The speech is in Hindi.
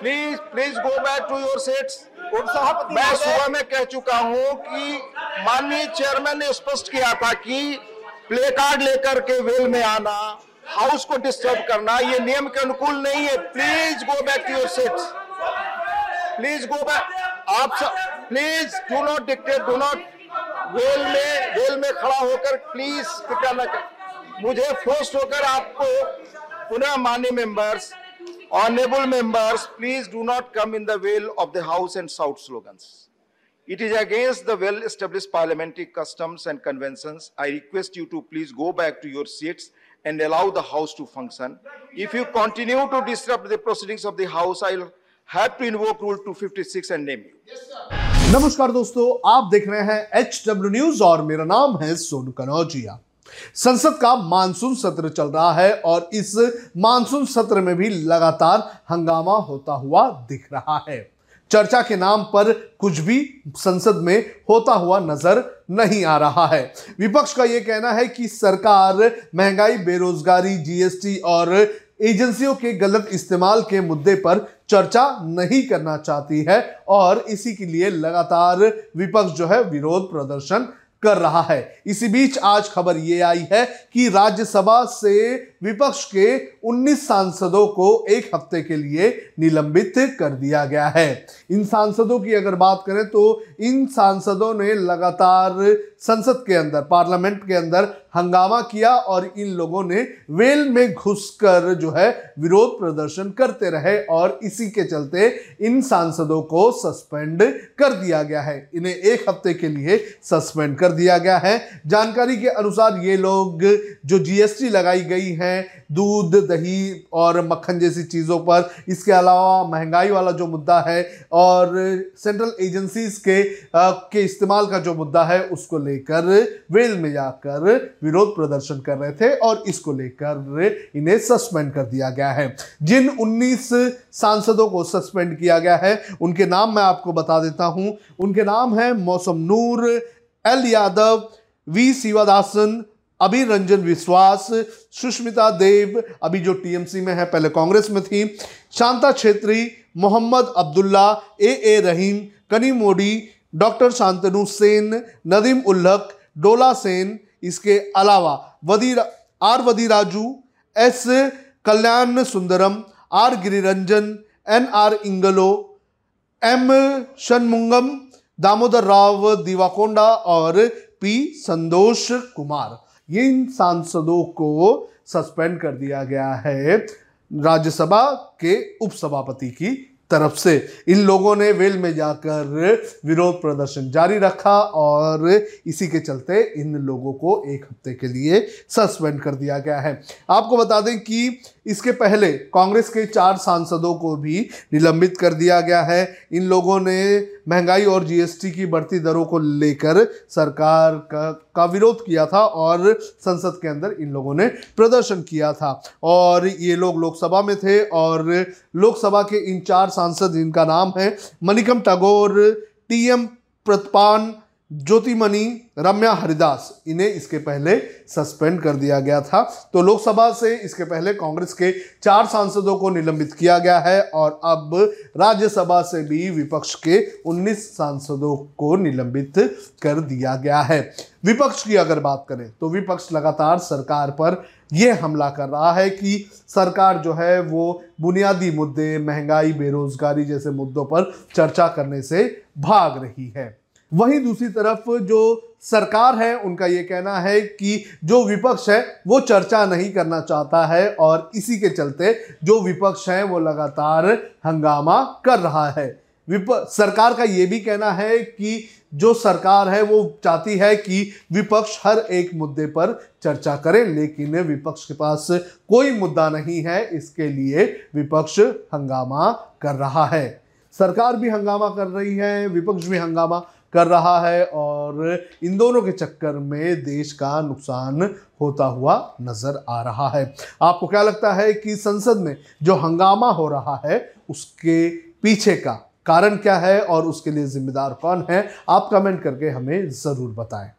Please please go back to your seats मैं सुबह में कह चुका हूँ कि माननीय चेयरमैन ने स्पष्ट किया था कि प्ले कार्ड लेकर के वेल में आना हाउस को डिस्टर्ब करना ये नियम के अनुकूल नहीं है। Please go back to your seats please go back आप please do not dictate do not well में वेल में खड़ा होकर प्लीज़ कृपया न कर। मुझे फोर्स होकर आपको पुनः मान्य members Honourable members please do not come in the well of the house and shout slogans It is against the well-established parliamentary customs and conventions. I request you to please go back to your seats and allow the house to function. If you continue to disrupt the proceedings of the house, I'll have to invoke Rule 256 and name you. नमस्कार दोस्तों आप देख रहे हैं एच डब्ल्यू न्यूज और मेरा नाम है सोनू कनौजिया संसद का मानसून सत्र चल रहा है और इस मानसून सत्र में भी लगातार हंगामा होता हुआ दिख रहा है। चर्चा के नाम पर कुछ भी संसद में होता हुआ नज़र नहीं आ रहा है। विपक्ष का यह कहना है कि सरकार महँगाई, बेरोजगारी जीएसटी और एजेंसियों के गलत इस्तेमाल के मुद्दे पर चर्चा नहीं करना चाहती है और इसी के लिए लगातार विपक्ष जो है विरोध प्रदर्शन कर रहा है। इसी बीच आज खबर ये आई है कि राज्यसभा से विपक्ष के 19 सांसदों को एक हफ़्ते के लिए निलंबित कर दिया गया है। इन सांसदों की अगर बात करें तो इन सांसदों ने लगातार संसद के अंदर, पार्लियामेंट के अंदर हंगामा किया और इन लोगों ने वेल में घुसकर जो है विरोध प्रदर्शन करते रहे और इसी के चलते इन सांसदों को सस्पेंड कर दिया गया है। इन्हें एक हफ़्ते के लिए सस्पेंड कर दिया गया है। जानकारी के अनुसार ये लोग जो जीएसटी लगाई गई है दूध दही और मक्खन जैसी चीज़ों पर। इसके अलावा महँगाई वाला जो मुद्दा है और सेंट्रल एजेंसीज के आ, के इस्तेमाल का जो मुद्दा है उसको लेकर वेल में जाकर विरोध प्रदर्शन कर रहे थे और इसको लेकर इन्हें सस्पेंड कर दिया गया है। जिन 19 सांसदों को सस्पेंड किया गया है उनके नाम मैं आपको बता देता हूँ। उनके नाम है मौसम नूर एल यादव वी शिवादासन अभी रंजन विश्वास, सुष्मिता देव, अभी जो टीएमसी में है, पहले कांग्रेस में थी, शांता छेत्री, मोहम्मद अब्दुल्ला, ए ए रहीम, कनी मोडी, डॉक्टर शांतनु सेन, नदीम उल्लक, डोला सेन, इसके अलावा वदी R वदी Raju S Kalyan Sundaram, R Giriranjan, N R इंगलो, M Shanmugam, Damodar Rao Divakonda और पी संतोष कुमार। इन सांसदों को सस्पेंड कर दिया गया है राज्यसभा के उपसभापति की तरफ़ से। इन लोगों ने वेल में जाकर विरोध प्रदर्शन जारी रखा और इसी के चलते इन लोगों को एक हफ़्ते के लिए सस्पेंड कर दिया गया है। आपको बता दें कि इसके पहले कांग्रेस के चार सांसदों को भी निलंबित कर दिया गया है। इन लोगों ने महँगाई और जीएसटी की बढ़ती दरों को लेकर सरकार का, का विरोध किया था और संसद के अंदर इन लोगों ने प्रदर्शन किया था। और ये लोग लोकसभा में थे और लोकसभा के इन चार सांसद जिनका नाम है मनिकम टैगोर टी एम प्रतपान ज्योतिमणि, रम्या, हरिदास, इन्हें इसके पहले सस्पेंड कर दिया गया था। तो लोकसभा से इसके पहले कांग्रेस के चार सांसदों को निलंबित किया गया है और अब राज्यसभा से भी विपक्ष के 19 सांसदों को निलंबित कर दिया गया है। विपक्ष की अगर बात करें तो विपक्ष लगातार सरकार पर यह हमला कर रहा है कि सरकार जो है वो बुनियादी मुद्दे, महँगाई, बेरोजगारी जैसे मुद्दों पर चर्चा करने से भाग रही है। वहीं दूसरी तरफ़ जो सरकार है, उनका ये कहना है कि जो विपक्ष है, वो चर्चा नहीं करना चाहता है और इसी के चलते जो विपक्ष है, वो लगातार हंगामा कर रहा है। विप, सरकार का ये भी कहना है कि जो सरकार है, वो चाहती है कि विपक्ष हर एक मुद्दे पर चर्चा करे, लेकिन विपक्ष के पास कोई मुद्दा नहीं है। इसके लिए विपक्ष हंगामा कर रहा है। सरकार भी हंगामा कर रही है, विपक्ष भी हंगामा कर रहा है और इन दोनों के चक्कर में देश का नुकसान होता हुआ नज़र आ रहा है। आपको क्या लगता है कि संसद में जो हंगामा हो रहा है, उसके पीछे का कारण क्या है और उसके लिए जिम्मेदार कौन है? आप कमेंट करके हमें ज़रूर बताएँ।